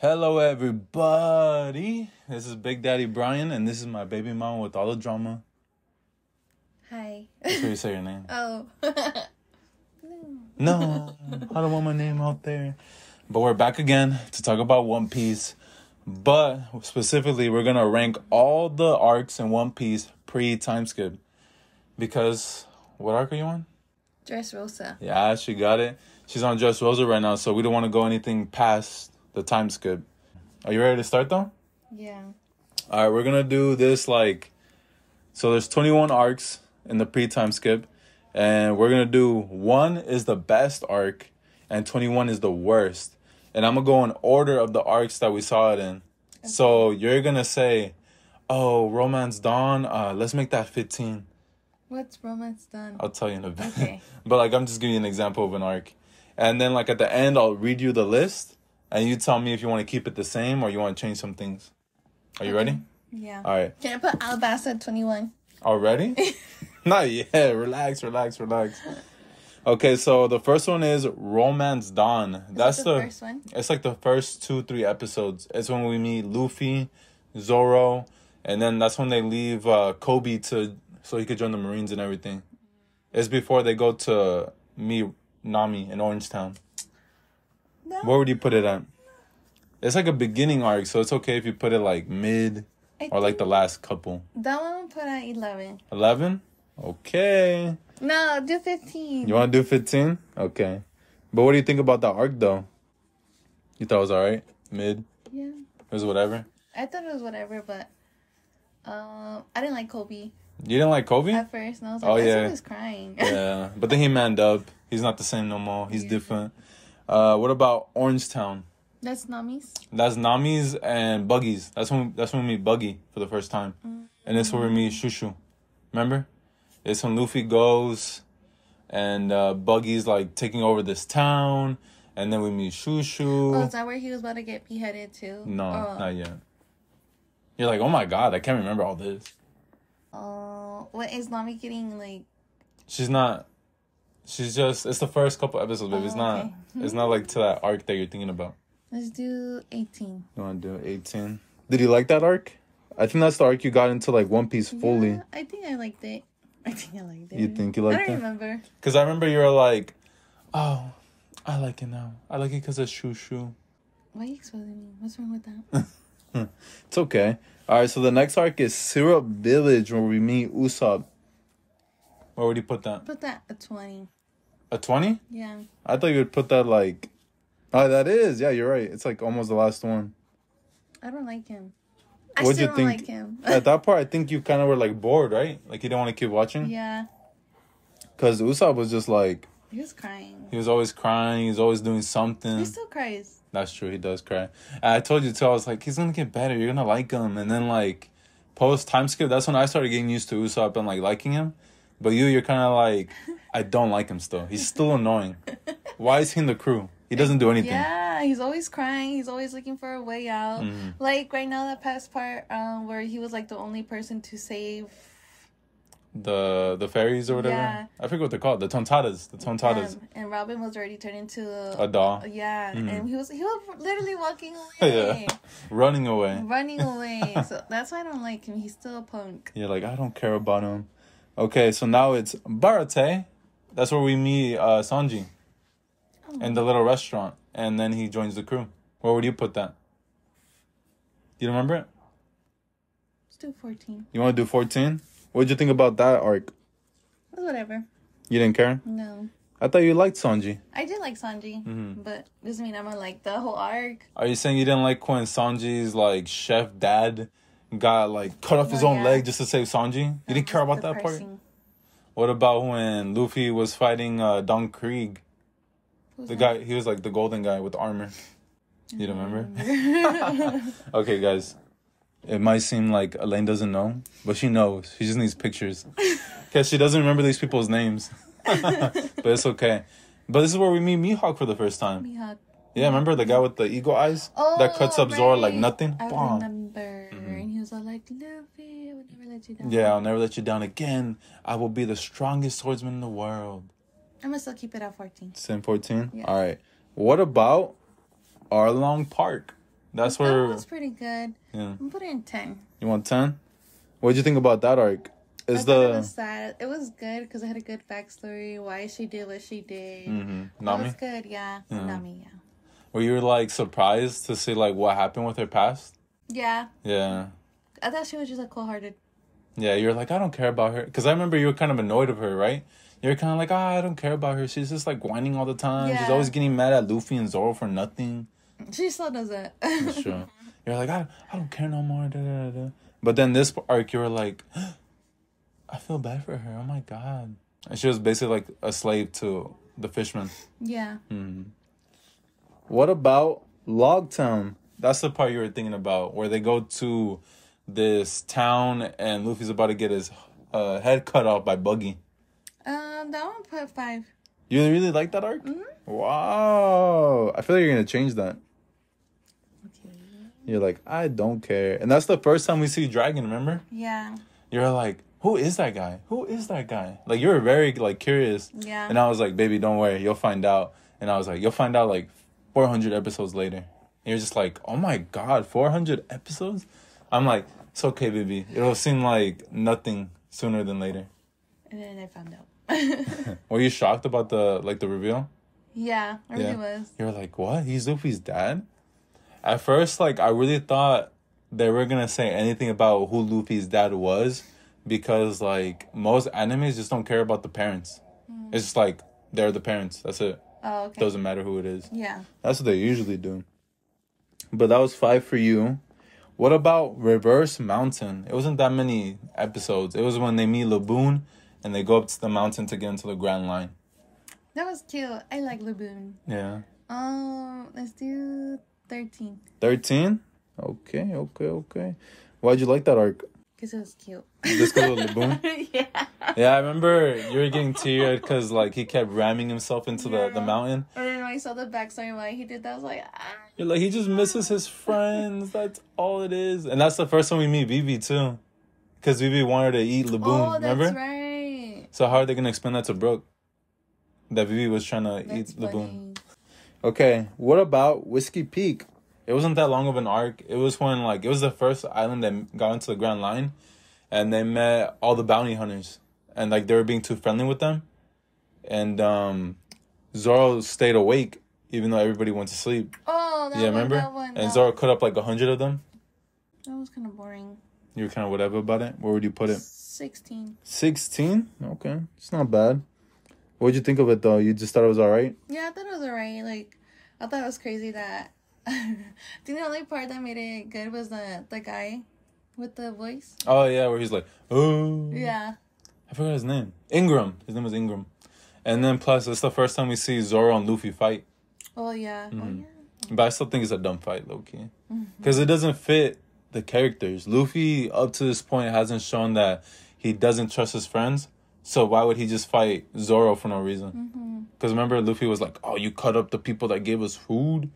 Hello, everybody. This is Big Daddy Brian, and this is my baby mom with all the drama. Hi. That's how you say your name. oh. No, I don't want my name out there. But we're back again to talk about One Piece. But specifically, we're gonna rank all the arcs in One Piece pre time skip. Because what arc are you on? Dressrosa. Yeah, she got it. She's on Dressrosa right now, so we don't want to go anything past the time skip. Are you ready to start though? Yeah. All right, we're gonna do this like, so there's 21 arcs in the pre-time skip, and we're gonna do one is the best arc, and 21 is the worst, and I'm gonna go in order of the arcs that we saw it in. So you're gonna say, "Oh, Romance Dawn, uh, let's make that 15." What's romance Dawn? I'll tell you in a bit. Okay. but like, I'm just giving you an example of an arc, and then like at the end, I'll read you the list, and you tell me if you want to keep it the same or you want to change some things. Are you ready? Yeah. All right. Can I put Alabasta at 21? Already? Not yet. Relax, relax, relax. Okay, so the first one is Romance Dawn. That's Is the, the first one? It's like the first two, three episodes. It's when we meet Luffy, Zoro, and then that's when they leave uh, Koby to so he could join the Marines and everything. It's before they go to meet Nami in Orangetown. No. Where would you put it at? It's like a beginning arc, so it's okay if you put it like mid I or like the last couple. That one I'll put at 11. 11? Okay. No, do 15. You want to do 15? Okay. But what do you think about the arc though? You thought it was alright? Mid? Yeah. It was whatever? I thought it was whatever, but um, I didn't like Koby You didn't like Koby? at first. And I was like, Oh, yeah. yeah. was crying. yeah. But then he manned up. He's not the same no more. He's Yeah. different. Uh, what about Orangetown? That's Nami's. That's Nami's and Buggy's. That's when that's when we meet Buggy for the first time. And it's where we meet Shushu. Remember? It's when Luffy goes and uh, Buggy's like taking over this town. And then we meet Shushu. Oh, is that where he was about to get beheaded too? No, Oh. not yet. You're like, oh my god, I can't remember all this. Oh, what is Nami getting like? She's not. She's just. It's the first couple episodes, baby. It's Oh, not. okay. It's not like to that arc that you're thinking about. Let's do 18. You want to do 18? Did you like that arc? I think that's the arc you got into like One Piece fully. Yeah, I think I liked it. I think I liked it. You think you I liked don't it? remember. Because I remember you were like, oh, I like it now. I like it because it's Shoo Shoo. Why are you exposing me? What's wrong with that? It's okay. All right, so the next arc is Syrup Village where we meet Usopp. Where would you put that? Put that at 20. A 20? Yeah. I thought you would put that like. Oh, that is. Yeah, you're right. It's like almost the last one. I don't like him. I What'd still you don't think? like him. At that part, I think you kind of were like bored, right? Like you didn't want to keep watching. yeah. Because Usopp was just like He was crying. he was always crying. He's always doing something. He still cries. That's true. He does cry. And I told you too. I was like, he's gonna get better. You're gonna like him. And then like post time skip, that's when I started getting used to Usopp and like liking him. But you, you're kind of like, I don't like him still. He's still annoying. Why is he in the crew? He doesn't do anything. Yeah, he's always crying. He's always looking for a way out. Mhm. Like right now, that past part um, where he was like the only person to save The the fairies or whatever. Yeah. I forget what they're called. The Tontattas. The Tontattas. them, and Robin was already turned into A doll. Yeah, Mhm. and he was he was literally walking away, Yeah. Running away. running away. so that's why I don't like him. He's still a punk. You're like, I don't care about him. Okay, so now it's Baratie. That's where we meet uh, Sanji in the little restaurant, and then he joins the crew. Where would you put that? Do you remember it? Let's do fourteen. You want to do 14? What did you think about that arc? Whatever. You didn't care? No, I thought you liked Sanji. I did like Sanji, Mhm. but doesn't mean I'm gonna like the whole arc. Are you saying you didn't like when Sanji's like chef dad got like cut off his Oh, own yeah. leg just to save Sanji? You didn't care about that part? What about when Luffy was fighting uh, Don Krieg? Who's The that? guy, he was like the golden guy with armor. You don't remember? Okay, guys. It might seem like Elaine doesn't know, but she knows. She just needs pictures. Because she doesn't remember these people's names. but it's okay. But this is where we meet Mihawk for the first time. Mihawk. Yeah, remember the guy with the eagle eyes? Oh, that cuts up Zoro like nothing? I remember, he was all like, "Luffy, I would never let you down." Yeah, I'll never let you down again. I will be the strongest swordsman in the world. I'm gonna still keep it at 14. Same 14? Yeah. All right. What about Arlong Park? That's where. that was pretty good. yeah. I'm putting in ten. You want ten? What'd you think about that arc? I Is thought it the was sad. It was good because it had a good backstory. Why she did what she did. mm-hmm. It was good. Yeah, Yeah. Nami. Yeah. Were you like surprised to see like what happened with her past? Yeah, Yeah. I thought she was just like cold-hearted. Yeah, you're like, I don't care about her. Because I remember you were kind of annoyed of her, right? You're kind of like, ah, I don't care about her. She's just like whining all the time. She's always getting mad at Luffy and Zoro for nothing. She still does it. That's true. You're like, I, I don't care no more. Da, da, da. But then this arc, you were like, I feel bad for her. Oh my God. And she was basically like a slave to the fishman. yeah. Hmm. What about Logtown? That's the part you were thinking about, where they go to this town and Luffy's about to get his uh, head cut off by Buggy. Um, that one put five. You really like that arc? Wow. I feel like you're gonna change that. Okay. You're like, I don't care. And that's the first time we see Dragon, remember? Yeah. You're like, who is that guy? Who is that guy? Like you were very like curious. Yeah. And I was like, baby, don't worry, you'll find out. And I was like, you'll find out like 400 episodes later. And you're just like, oh my god, 400 episodes? I'm like, it's okay, baby. It'll seem like nothing sooner than later. And then I found out. Were you shocked about the like the reveal? yeah, I Yeah. really was. You're like, what? He's Luffy's dad? At first, like, I really thought they were gonna say anything about who Luffy's dad was because, like, most animes just don't care about the parents. Mm. It's just like, they're the parents. That's it. Oh, okay. Doesn't matter who it is. yeah. That's what they usually do. But that was five for you. What about Reverse Mountain? It wasn't that many episodes. It was when they meet Laboon and they go up to the mountain to get into the Grand Line. That was cute. I like Laboon. Yeah. Um, let's do 13. 13? Okay, okay, okay. Why'd you like that arc? Because it was cute. Just because of Laboon? yeah. Yeah, I remember you were getting teary because like he kept ramming himself into the, the Yeah. mountain. And then when I saw the backstory why he did that, I was like, ah. You're like he just misses his friends. That's all it is. And that's the first time we meet Vivi too, because Vivi wanted to eat Laboon. Oh, that's remember? right. So how are they gonna explain that to Brook? That Vivi was trying to That's eat Laboon. Okay, what about Whiskey Peak? It wasn't that long of an arc. It was when like it was the first island that got into the Grand Line, and they met all the bounty hunters, and like they were being too friendly with them, and um, Zoro stayed awake even though everybody went to sleep. Oh, yeah, one, remember? that one. and that Zoro one. cut up like a hundred of them. That was kind of boring. You were kind of whatever about it. Where would you put it? 16. Sixteen. Okay, it's not bad. What'd you think of it though? You just thought it was all right. Yeah, I thought it was alright. Like, I thought it was crazy that. I think the only part that made it good was the the guy with the voice. Oh yeah, where he's like, oh Yeah. I forgot his name. Ingram. His name was Ingram. And then plus, it's the first time we see Zoro and Luffy fight. Oh yeah. Mm-hmm. Oh yeah. But I still think it's a dumb fight, low key. Because it doesn't fit the characters. Luffy, up to this point, hasn't shown that he doesn't trust his friends. So why would he just fight Zoro for no reason? Because remember, Luffy was like, oh, you cut up the people that gave us food?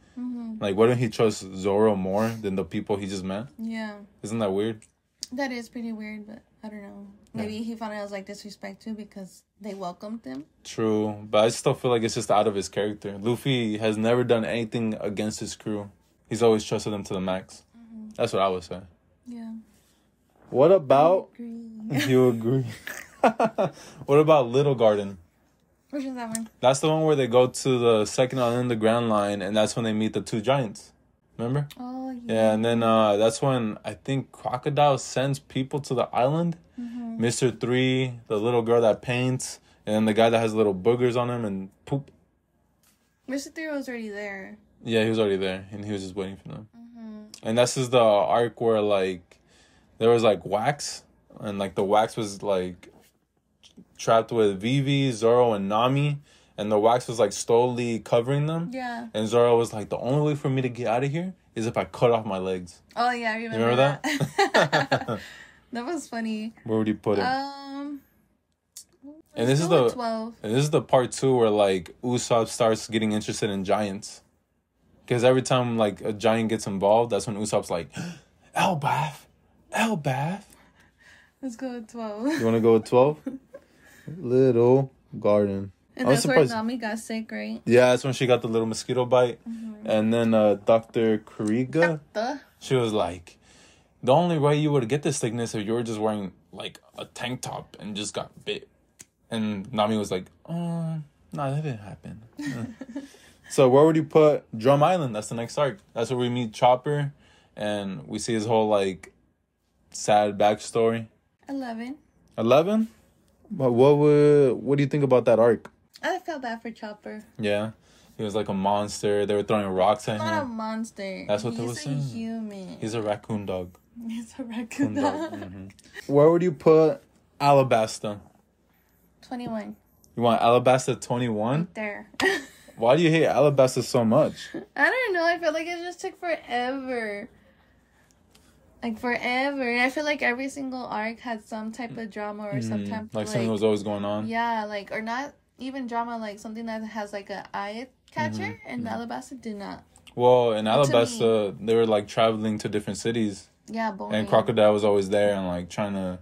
Like, why didn't he trust Zoro more than the people he just met? Yeah. Isn't that weird? That is pretty weird, but I don't know. Maybe he found it was like disrespect too because they welcomed him. True, but I still feel like it's just out of his character. Luffy has never done anything against his crew. He's always trusted them to the max. Mm-hmm. That's what I would say. Yeah. What about Agree. you agree? what about Little Garden? Which is that one? That's the one where they go to the second island, the Grand Line, and that's when they meet the two giants. Remember? Oh yeah. Yeah, and then uh, that's when I think Crocodile sends people to the island. Mister Three, the little girl that paints, and then the guy that has little boogers on him and poop. Mr. Three was already there. Yeah, he was already there, and he was just waiting for them. And this is the arc where like there was like wax, and like the wax was like trapped with Vivi, Zoro, and Nami, and the wax was like slowly covering them. Yeah. And Zoro was like, the only way for me to get out of here is if I cut off my legs. Oh yeah, I remember, remember that. that was funny. Where would you put it? Um. And this is the- twelve. And this is the part two where like Usopp starts getting interested in giants. Because every time like a giant gets involved, that's when Usopp's like, Elbaf, Elbaf. Let's go with twelve. You want to go with 12? Little Garden. And I was that's where. Nami got sick, right? Yeah, that's when she got the little mosquito bite. Mm-hmm. And then uh, Dr. Kariga, The she was like, the only way you would get this sickness if you were just wearing like a tank top and just got bit. And Nami was like, oh, no, that didn't happen. Uh. so where would you put Drum Island? That's the next arc. That's where we meet Chopper and we see his whole like sad backstory. eleven. 11? But what would what do you think about that arc? I felt bad for Chopper. Yeah. He was like a monster. They were throwing rocks at him. He's Not a monster. That's what He's they were saying. He's a human. He's a raccoon dog. He's a raccoon. Dog. Mhm. Where would you put Alabasta? Twenty-one. You want Alabasta 21? There. Why do you hate Alabasta so much? I don't know. I feel like it just took forever. Like forever. And I feel like every single arc had some type of drama or some Mm, type like like, something was always going on. yeah, like or not even drama, like something that has like a eye catcher, Mm-hmm. and Alabasta did not. Well, in Alabasta, they were like traveling to different cities, Yeah, boring. and Crocodile was always there and like trying to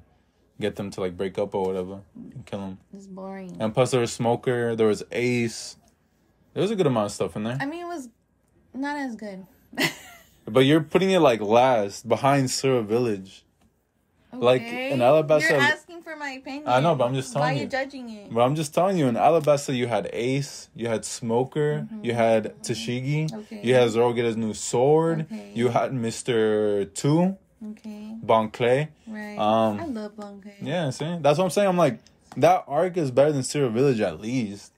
get them to like break up or whatever and kill them. It's boring. And plus, there was Smoker, there was Ace. There was a good amount of stuff in there. I mean, it was not as good. But you're putting it like last behind Syrup Village. Like, in Alabasta- you're asking for my opinion. I know, but I'm just telling Why telling are you. you judging it? But I'm just telling you, in Alabasta, you had Ace, you had Smoker, you had Tashigi, Mm-hmm. Okay. you had Zoro get his new sword, Okay. you had Mister Two, Okay, Bon Clay. right. Um, I love Bunker. Yeah, see, that's what I'm saying. I'm like, that arc is better than Syrup Village at least.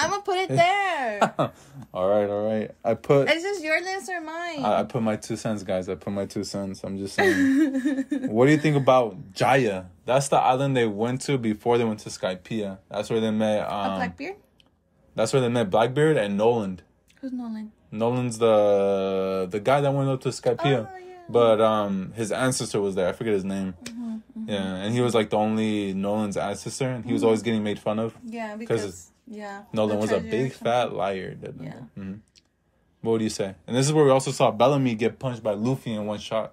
I'm gonna put it there. all right, all right. I put Is this your list or mine? I, I put my two cents, guys. I put my two cents. I'm just saying. what do you think about Jaya? That's the island they went to before they went to Skypiea. That's where they met. Um, Blackbeard? that's where they met Blackbeard and Noland. Who's Nolan? Nolan's the the guy that went up to Skypiea. Oh, yeah. But um, his ancestor was there. I forget his name. Mm-hmm, Yeah, and he was like the only Nolan's ancestor, and he was always getting made fun of. Yeah, because yeah, Nolan was a big fat liar. Yeah. Mhm. What do you say? And this is where we also saw Bellamy get punched by Luffy in one shot.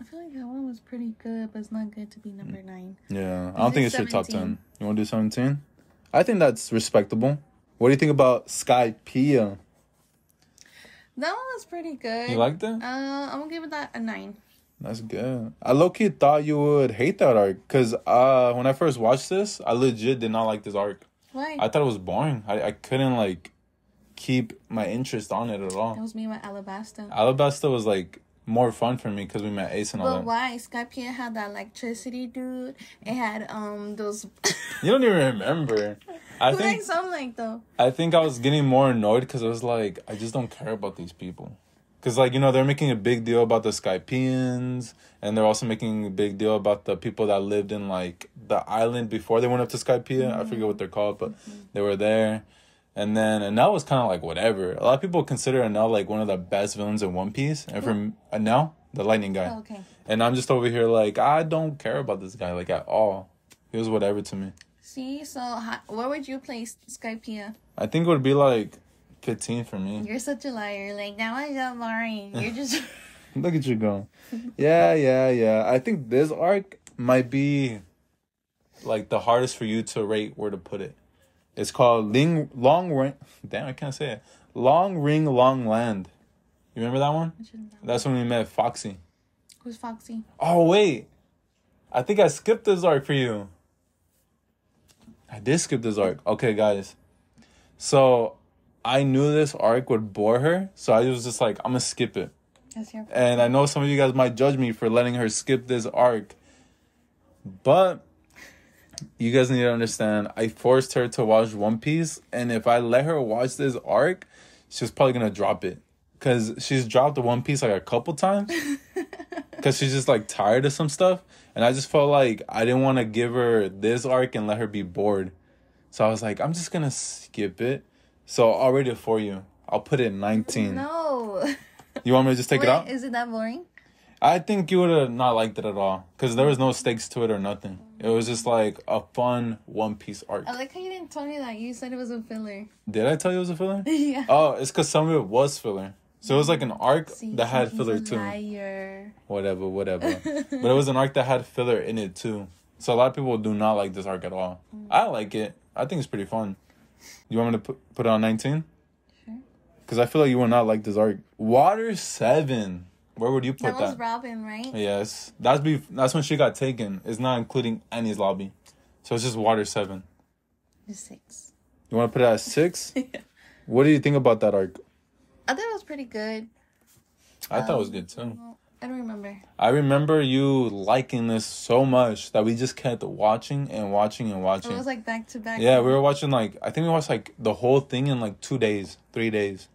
I feel like that one was pretty good, but it's not good to be number Mm. nine. Yeah, I don't think it it's your top ten. You want to do seventeen? I think that's respectable. What do you think about Skypiea? That one was pretty good. You liked it? Uh, I'm gonna give it that a nine. That's good. I low key thought you would hate that arc because uh, when I first watched this, I legit did not like this arc. Why? I thought it was boring. I, I couldn't like keep my interest on it at all. that all. was me with Alabasta. Alabasta was like more fun for me because we met Ace and all But that. why? Skypiea had that electricity, dude. It had um those. You don't even remember. I Who think likes some like though? I think I was getting more annoyed because I was like, I just don't care about these people. Because, like, you know, they're making a big deal about the Skypieans, and they're also making a big deal about the people that lived in, like, the island before they went up to Skypiea. I forget what they're called, but they were there. And then Enel was kind of like, whatever. A lot of people consider Enel, like, one of the best villains in One Piece. And from Enel, the lightning guy. Oh, okay. And I'm just over here, like, I don't care about this guy, like, at all. He was whatever to me. See, so how, where would you place Skypiea? I think it would be, like, 15 for me. You're such a liar. Like that was so boring. You're just. Look at you go. Yeah, yeah, yeah. I think this arc might be like the hardest for you to rate where to put it. It's called Ling Long Ring. Damn, I can't say it. Long Ring Long Land. You remember that one? That's when we met Foxy. Who's Foxy? Oh wait, I think I skipped this arc for you. I did skip this arc. Okay, guys. So I knew this arc would bore her, so I was just like, I'm gonna skip it. And I know some of you guys might judge me for letting her skip this arc. But you guys need to understand, I forced her to watch One Piece, and if I let her watch this arc, she's probably gonna drop it. Cause she's dropped the One Piece like a couple times. Cause she's just like tired of some stuff. And I just felt like I didn't want to give her this arc and let her be bored. So I was like, I'm just gonna skip it. So I'll rate it for you. I'll put it 19. No. You want me to just take Wait, it out? is it that boring? I think you would have not liked it at all because there was no stakes to it or nothing. It was just like a fun One Piece arc. I like how you didn't tell me that. You said it was a filler. Did I tell you it was a filler? yeah. Oh, it's because some of it was filler. So it was like an arc See, that had filler too. Whatever, whatever. but it was an arc that had filler in it too. So a lot of people do not like this arc at all. Mm. I like it. I think it's pretty fun. You want me to put, put it on 19? Sure. Because I feel like you will not like this arc. Water 7. Where would you put That that? was Robin, right? yes. That's be that's when she got taken. It's not including Enies lobby. So it's just Water 7. The six. You want to put it at 6? What do you think about that arc? I thought it was pretty good. I thought it was um, good too. Well, I don't remember. I remember you liking this so much that we just kept watching and watching and watching. It was like back to back. Yeah, we were watching like I think we watched like the whole thing in like two days, three days.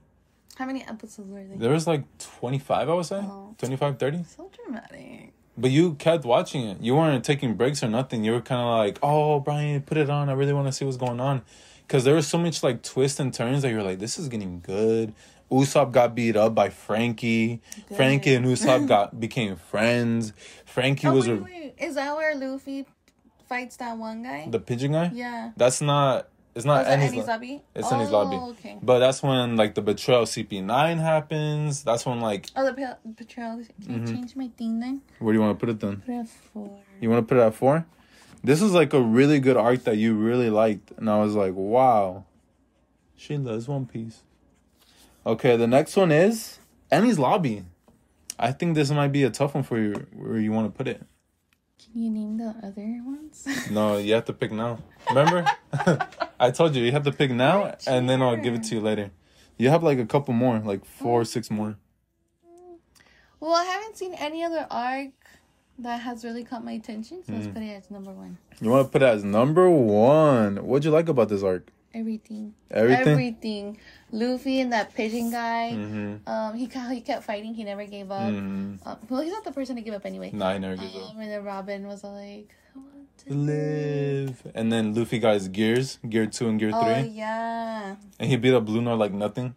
How many episodes were there? There was like twenty five, I would say, Oh. 25, 30. So dramatic. But you kept watching it. You weren't taking breaks or nothing. You were kind of like, "Oh, Brian, put it on. I really want to see what's going on," because there was so much like twists and turns that you're like, "This is getting good." Usopp got beat up by Franky. Good. Franky and Usopp got became friends. Franky Oh was wait, a, wait. Is that where Luffy fights that one guy? the pigeon guy. yeah. That's not. It's Oh, not Enies Enies lobby? It's oh, lobby. okay. But that's when like the betrayal CP nine happens. That's when like Oh, the betrayal. Can Mm-hmm. I change my thing then? where do you want to put it then? Put it at four. You want to put it at four? This is like a really good arc that you really liked, and I was like, wow, she loves One Piece. Okay, the next one is Enies Lobby. I think this might be a tough one for you. Where you want to put it? Can you name the other ones? No, you have to pick now. Remember, I told you you have to pick now, and then I'll give it to you later. You have like a couple more, like four, six more. well, I haven't seen any other arc that has really caught my attention, so let's Mm. put it as number one. You want to put it as number one. What'd you like about this arc? Everything. Everything. Everything. Luffy and that pigeon guy. Mm-hmm. Um, he ca- he kept fighting. He never gave up. Mm-hmm. Um, well, he's not the person to give up anyway. Nah, I never up. Um, and then Robin was like, I want to Live. And then Luffy got his gears, gear two and gear Oh three. yeah, And he beat up Blueno like nothing.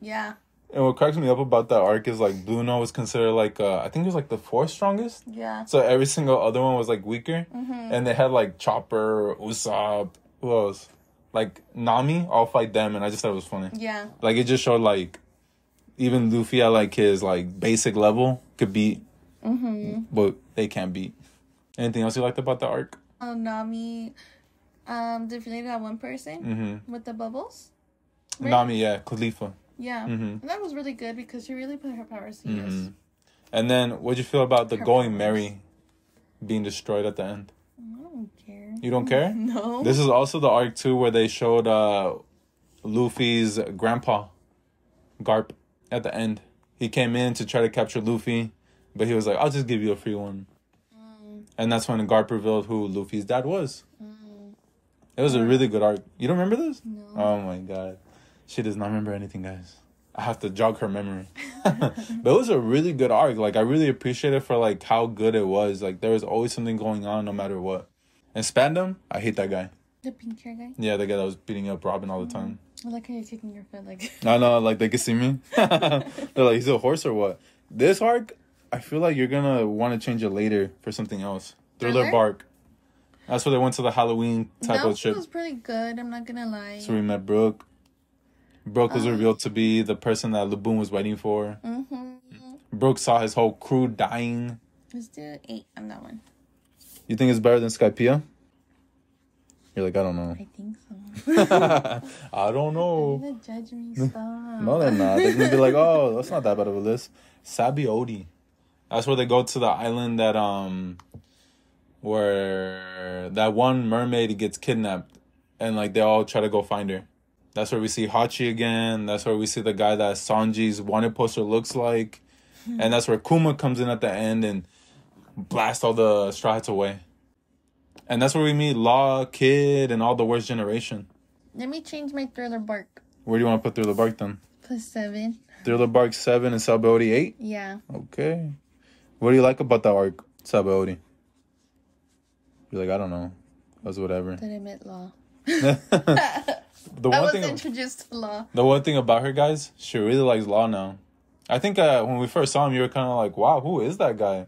yeah, And what cracks me up about that arc is like Blueno was considered like uh I think it was like the fourth strongest. yeah. So every single other one was like weaker. Mm-hmm. And they had like Chopper, Usopp, who else? Like Nami, I'll fight them and I just thought it was funny. Yeah, Like it just showed like even Luffy at like his like basic level could beat, mm-hmm. but they can't beat. Anything else you liked about the arc? Um, Nami, um, defeated that one person Mm-hmm. with the bubbles. Right? Nami, yeah, Kalifa. Yeah, Mhm. and that was really good because she really put her powers to use. Mhm. And then what'd you feel about the Her Going powers. Merry being destroyed at the end? I don't care. You don't care? No. This is also the arc too where they showed uh Luffy's grandpa, Garp, at the end. He came in to try to capture Luffy, but he was like, I'll just give you a free one. Mm, And that's when Garp revealed who Luffy's dad was. mm, It was a really good arc. You don't remember this? no. Oh my god. She does not remember anything, guys. I have to jog her memory. but it was a really good arc. Like I really appreciate it for like how good it was. Like there was always something going on no matter what. And Spandam, I hate that guy. the pink hair guy. Yeah, the guy that was beating up Robin all the time. I like how you're kicking your foot like. I know, like they can see me. They're like, he's a horse or what? This arc, I feel like you're gonna want to change it later for something else. Thriller Thriller? Bark. That's where they went to the Halloween type that of trip. That was pretty good. I'm not gonna lie. So we met Brook. Brook was Oh. revealed to be the person that Laboon was waiting for. Mm-hmm. Brooke saw his whole crew dying. Let's do eight on that one. You think it's better than Skypiea? You're like, I don't know. I think so. I don't know. Gonna judge me. Stop. No, they're not. They're gonna be like, oh, that's not that bad of a list. Sabaody. That's where they go to the island that um, where that one mermaid gets kidnapped, and like they all try to go find her. That's where we see Hachi again. That's where we see the guy that Sanji's wanted poster looks like, and that's where Kuma comes in at the end and blast all the Straw Hats away. And that's where we meet Law, Kid, and all the worst generation. Let me change my thriller bark. Where do you want to put Thriller Bark then? Plus seven. Thriller Bark 7 and Sabaody 8? Yeah. Okay. What do you like about that arc, Sabaody? You're like, I don't know. That's whatever. That I met law. the I one was thing introduced to law. the one thing about her guys, she really likes Law now. I think uh, when we first saw him, you were kind of like, "Wow, who is that guy?"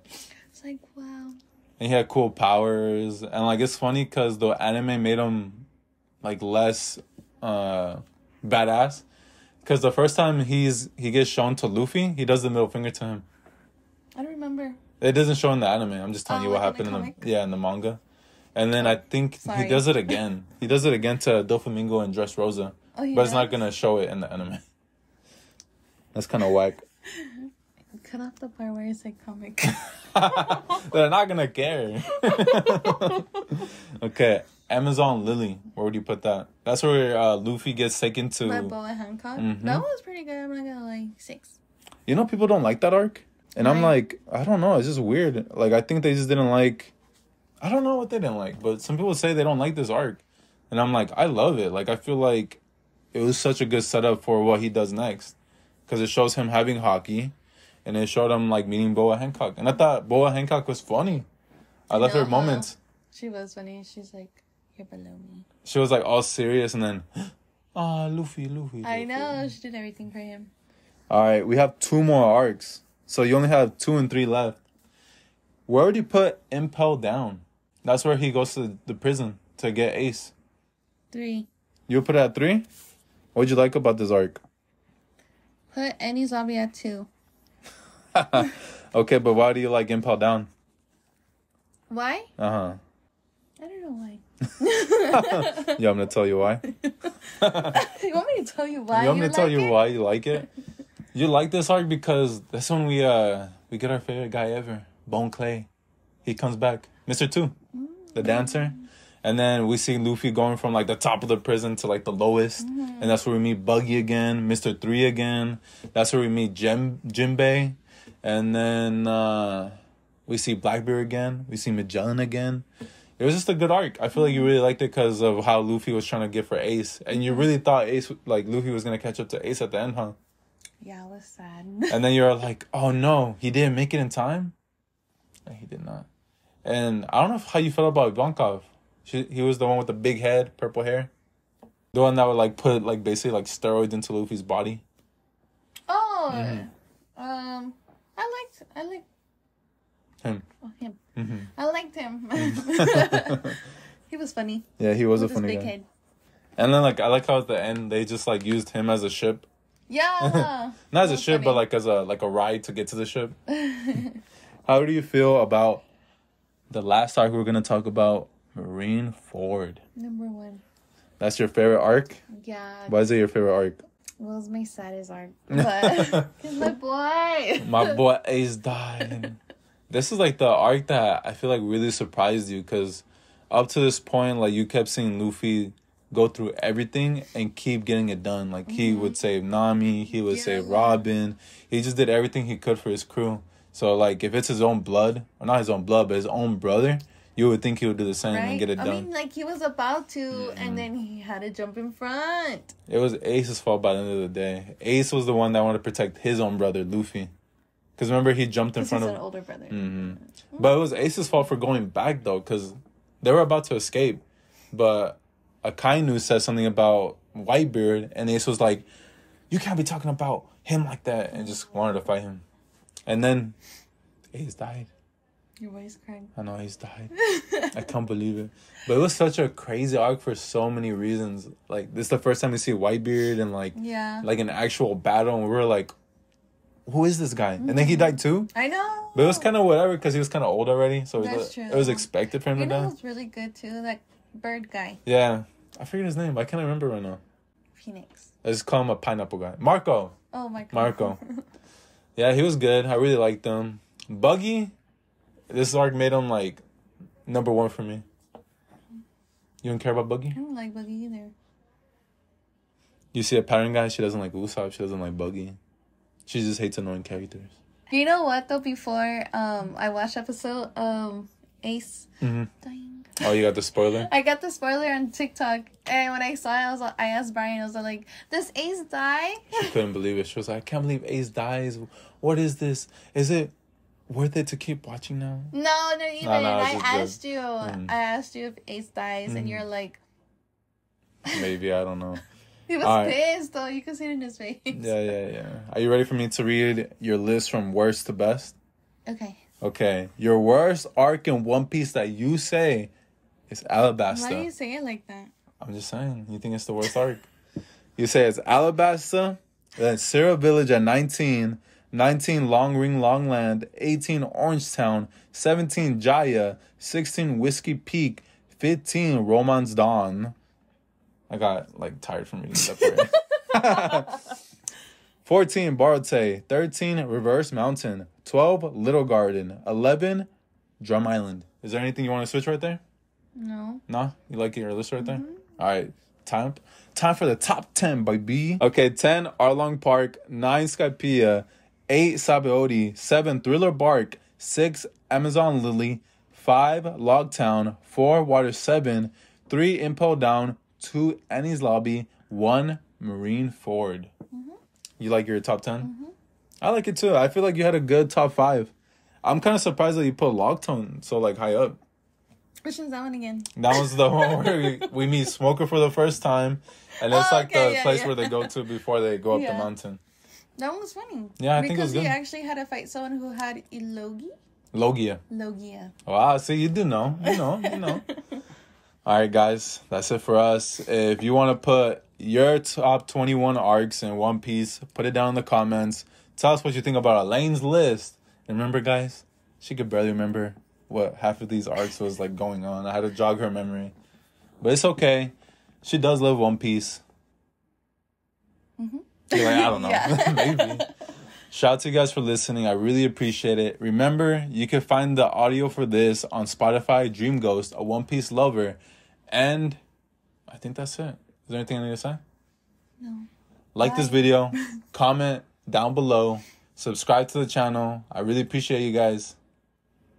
Like wow. And he had cool powers, and like it's funny because the anime made him like less uh, badass. Because the first time he's he gets shown to Luffy, he does the middle finger to him. I don't remember. It doesn't show in the anime. I'm just telling Oh, you what like in happened the in the yeah in the manga. And then I think Sorry. he does it again. he does it again to Doflamingo and Dressrosa. Oh, he but it's not gonna show it in the anime. That's kind of whack. Cut off the part where it's like comic. They're not gonna care. okay, Amazon Lily. Where would you put that? That's where uh, Luffy gets taken to. By Boa Hancock. Mhm. That was pretty good. I'm not gonna lie. Six. You know, people don't like that arc, and I'm like, I don't know. It's just weird. Like, I think they just didn't like. I don't know what they didn't like, but some people say they don't like this arc, and I'm like, I love it. Like, I feel like it was such a good setup for what he does next, because it shows him having Haki, and it showed him like meeting Boa Hancock, and I thought Boa Hancock was funny. I love her moments. She was funny. She's like, you're below me. She was like all serious, and then, ah, Luffy, Luffy. I know. She did everything for him. All right, we have two more arcs. So you only have two and three left. Where would you put Impel down? That's where he goes to the prison to get Ace. Three. You put it at three? What would you like about this arc? Put Enies Lobby at two. okay, but why do you like Impel down? Why? Uh huh. I don't know why. Yeah, I'm gonna tell you why. you want me to tell you why? you want me to tell like you it? why you like it? You like this arc because that's when we uh we get our favorite guy ever, Bon Clay. He comes back, Mister Two, the dancer, and then we see Luffy going from like the top of the prison to like the lowest, and that's where we meet Buggy again, Mister Three again. That's where we meet Jim Jimbei, and then uh we see Blackbeard again. We see Magellan again. It was just a good arc. I feel like you really liked it because of how Luffy was trying to get for Ace, and you really thought Ace, like Luffy, was gonna catch up to Ace at the end, huh? Yeah, I was sad. And then you're like, oh no, he didn't make it in time. No, he did not. And I don't know how you felt about Ivankov. She, he was the one with the big head, purple hair, the one that would like put like basically like steroids into Luffy's body. oh, Mm-hmm. um, I liked, I liked Him. oh, him. hmm I liked him. he was funny. Yeah, he was with a funny big guy. head. And then like I like how at the end they just like used him as a ship, Yeah. not as a ship, but like as a like a ride to get to the ship. How do you feel about the last arc we're gonna talk about, Marineford? Number one. That's your favorite arc. Yeah. Why is it your favorite arc? Will's my saddest arc. But my boy. My boy Ace dying. this is like the arc that I feel like really surprised you because up to this point, like you kept seeing Luffy go through everything and keep getting it done. Like he would save Nami, he would save Mm-hmm. Robin. He just did everything he could for his crew. So like if it's his own blood, or not his own blood, but his own brother, you would think he would do the same and get it done. I mean, like he was about to, and then he had to jump in front. It was Ace's fault by the end of the day. Ace was the one that wanted to protect his own brother, Luffy. Because remember, he jumped in front of an older brother. hmm But it was Ace's fault for going back though, because they were about to escape. But Akainu said something about Whitebeard, and Ace was like, "You can't be talking about him like that," and just wanted to fight him. And then Ace died. Your voice crying. I know he's died. I can't believe it. But it was such a crazy arc for so many reasons. Like this is the first time we see Whitebeard and like Yeah. like an actual battle, and we were like, "Who is this guy?" And then he mm-hmm. died too. I know. But it was kind of whatever because he was kind of old already, so it was, That's true. it was expected for him You to know die. was really good too? That bird guy, Yeah, I forget his name. I can't remember right now. Phoenix. I just call him a pineapple guy. Marco. Oh my god. Marco. Yeah, he was good. I really liked him. Buggy, this arc made him like number one for me. You don't care about Buggy? I don't like Buggy either. You see a pattern guy, she doesn't like Usopp, she doesn't like Buggy. She just hates annoying characters. You know what though? Before um I watched episode um Ace hmm dying. Oh, you got the spoiler? I got the spoiler on TikTok, and when I saw it, I was I asked Brian, I was like, "Does Ace die?" She couldn't believe it. She was like, I can't believe Ace dies. What is this? Is it worth it to keep watching now? No, not even. no, it's I just asked you. Mm. I asked you if Ace dies, and Mhm. you're like, Maybe, I don't know. he was Alright. pissed though. You could see it in his face. Yeah, yeah, yeah. Are you ready for me to read your list from worst to best? Okay. Okay. Your worst arc in One Piece that you say is Alabasta. Why do you say it like that? I'm just saying. You think it's the worst arc? You say it's Alabasta, then Syrup Village at 19, 19 Long Ring Longland, 18 Orangetown, 17 Jaya, 16 Whiskey Peak, 15, Romance Dawn. I got like tired from reading that part. 14, Baratie. 13, Reverse Mountain. 12, Little Garden. 11, Drum Island. Is there anything you want to switch right there? No. Nah, You like your list right there? Mm-hmm. All right. Time time for the top 10 by B. Okay, 10, Arlong Park. 9, Skypiea. 8, Sabaody. 7, Thriller Bark. 6, Amazon Lily. 5, Logtown. 4, Water 7. 3, Impel Down. 2, Enies Lobby. 1, Marineford. Mm-hmm. You like your top 10? Mm-hmm. I like it too. I feel like you had a good top 5. I'm kind of surprised that you put Logtown so like high up. Which one's that one again? That was the one where we, we meet Smoker for the first time, and it's Oh, like okay, the yeah, place yeah. where they go to before they go up Yeah. the mountain. That one was funny. Yeah, I think it because was he good. actually had to fight someone who had Ilogi. Logia. Logia. Wow, see, you do know. You know, you know. All right, guys, that's it for us. If you want to put your top 21 arcs in One Piece, put it down in the comments. Tell us what you think about Elaine's list. And remember, guys, she could barely remember what half of these arcs was like going on. I had to jog her memory. But it's okay. She does love One Piece. You're like, I don't know. Maybe. Shout out to you guys for listening. I really appreciate it. Remember, you can find the audio for this on Spotify, Dream Ghost, a One Piece lover. And I think that's it. Is there anything I need to say? No. Like this video, comment down below, subscribe to the channel. I really appreciate you guys.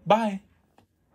Bye.